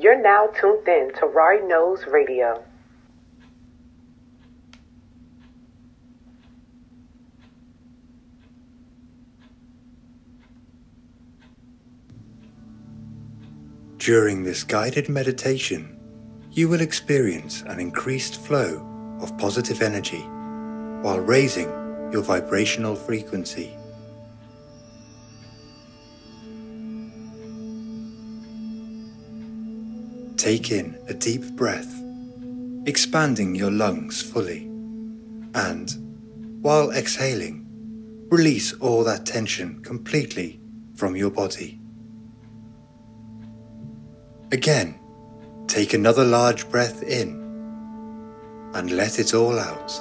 You're now tuned in to Roy Knows Radio. During this guided meditation, you will experience an increased flow of positive energy while raising your vibrational frequency. Take in a deep breath, expanding your lungs fully, and while exhaling, release all that tension completely from your body. Again, take another large breath in and let it all out.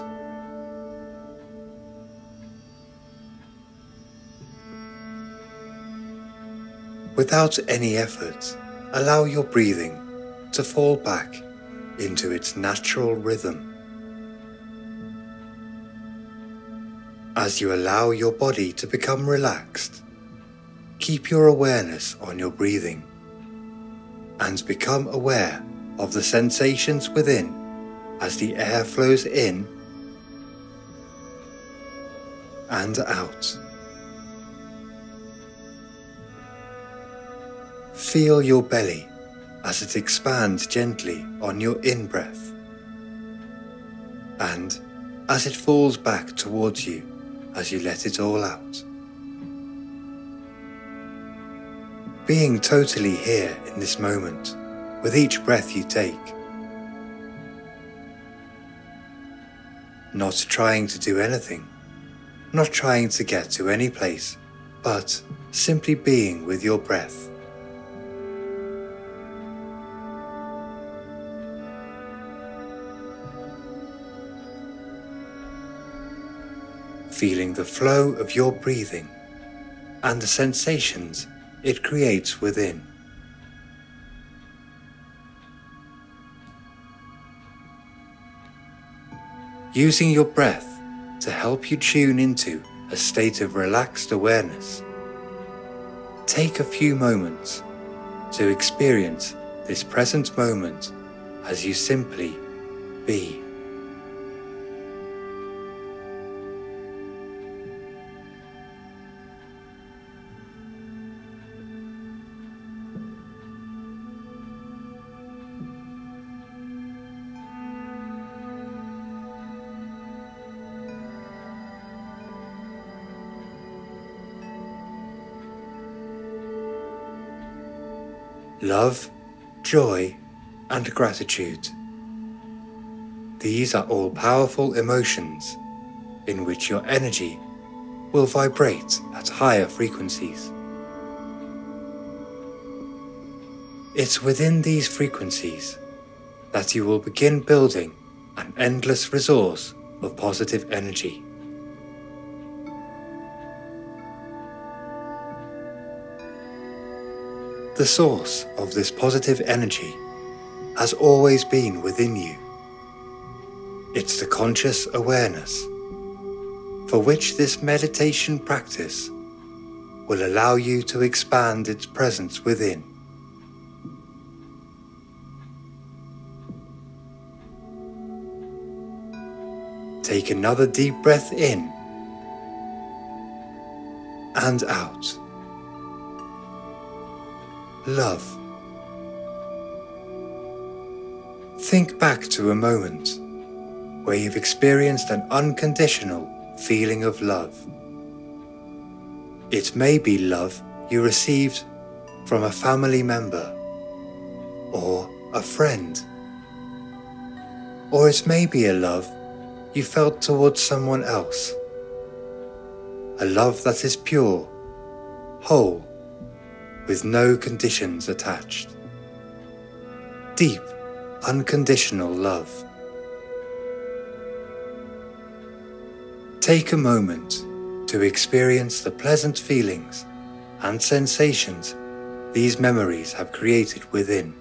Without any effort, allow your breathing to fall back into its natural rhythm. As you allow your body to become relaxed, keep your awareness on your breathing and become aware of the sensations within as the air flows in and out. Feel your belly as it expands gently on your in breath and as it falls back towards you as you let it all out. Being totally here in this moment with each breath you take. Not trying to do anything, not trying to get to any place, but simply being with your breath. Feeling the flow of your breathing and the sensations it creates within. Using your breath to help you tune into a state of relaxed awareness, take a few moments to experience this present moment as you simply be. Love, joy, and gratitude. These are all powerful emotions in which your energy will vibrate at higher frequencies. It's within these frequencies that you will begin building an endless resource of positive energy. The source of this positive energy has always been within you. It's the conscious awareness for which this meditation practice will allow you to expand its presence within. Take another deep breath in and out love. Think back to a moment where you've experienced an unconditional feeling of love. It may be love you received from a family member or a friend. Or it may be a love you felt towards someone else. A love that is pure, whole, with no conditions attached. Deep, unconditional love. Take a moment to experience the pleasant feelings and sensations these memories have created within.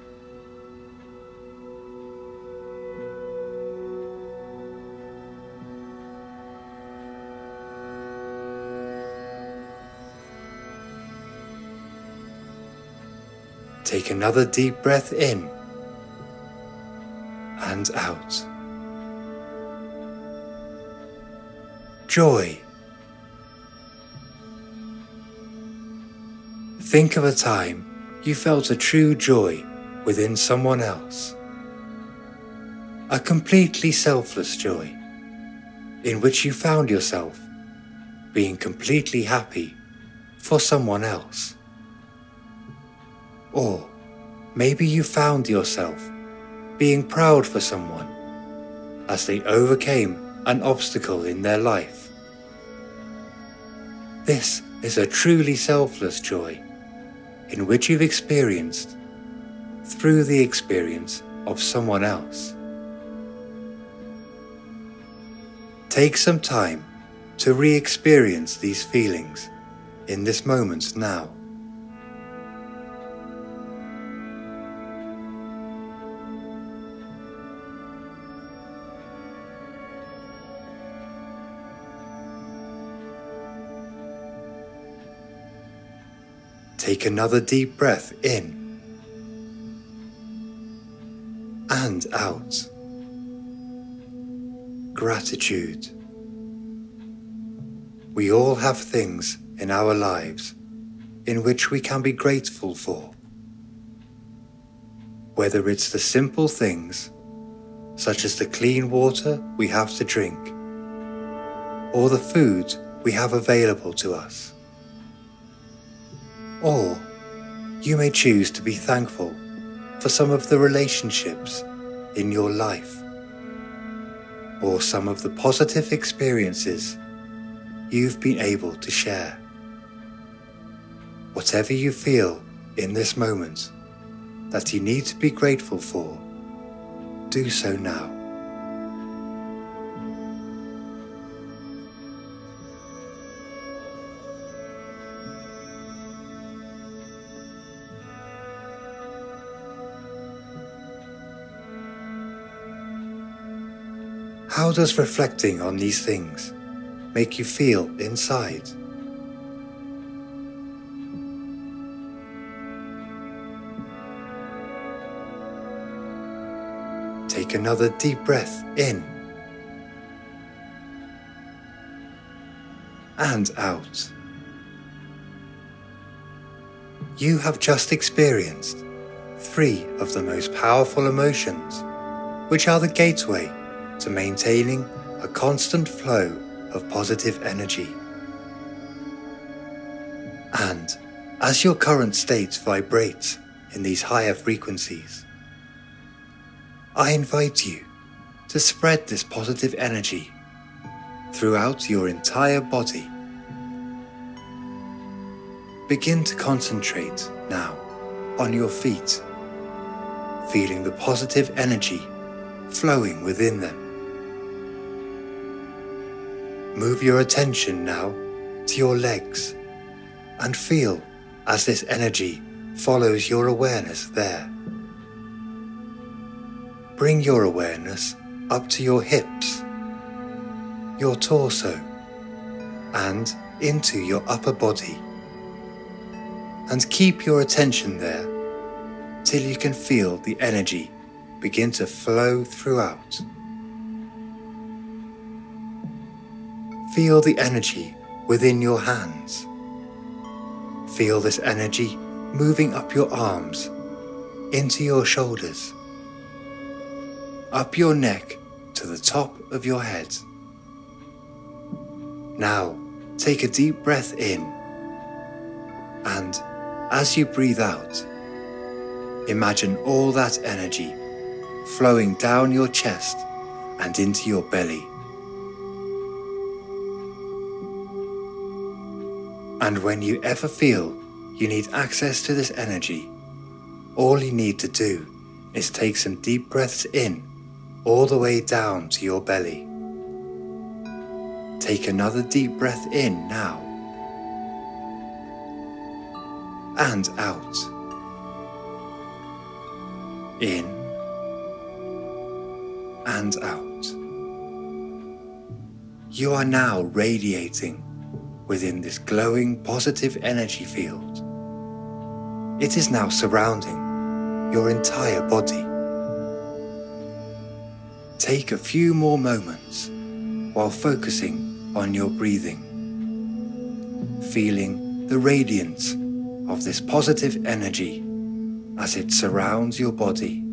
Take another deep breath in and out. Joy. Think of a time you felt a true joy within someone else. A completely selfless joy in which you found yourself being completely happy for someone else. Or maybe you found yourself being proud for someone as they overcame an obstacle in their life. This is a truly selfless joy in which you've experienced through the experience of someone else. Take some time to re experience these feelings in this moment now. Take another deep breath in and out. Gratitude. We all have things in our lives in which we can be grateful for. Whether it's the simple things, such as the clean water we have to drink, or the food we have available to us. Or you may choose to be thankful for some of the relationships in your life, or some of the positive experiences you've been able to share. Whatever you feel in this moment that you need to be grateful for, do so now. How does reflecting on these things make you feel inside? Take another deep breath in and out. You have just experienced three of the most powerful emotions, which are the gateway to maintaining a constant flow of positive energy. And as your current state vibrates in these higher frequencies, I invite you to spread this positive energy throughout your entire body. Begin to concentrate now on your feet, feeling the positive energy flowing within them. Move your attention now to your legs and feel as this energy follows your awareness there. Bring your awareness up to your hips, your torso, and into your upper body. And keep your attention there till you can feel the energy begin to flow throughout. Feel the energy within your hands. Feel this energy moving up your arms, into your shoulders, up your neck to the top of your head. Now, take a deep breath in, and as you breathe out, imagine all that energy flowing down your chest and into your belly. And when you ever feel you need access to this energy, all you need to do is take some deep breaths in all the way down to your belly. Take another deep breath in now and out. In and out. You are now radiating within this glowing positive energy field. It is now surrounding your entire body. Take a few more moments while focusing on your breathing, feeling the radiance of this positive energy as it surrounds your body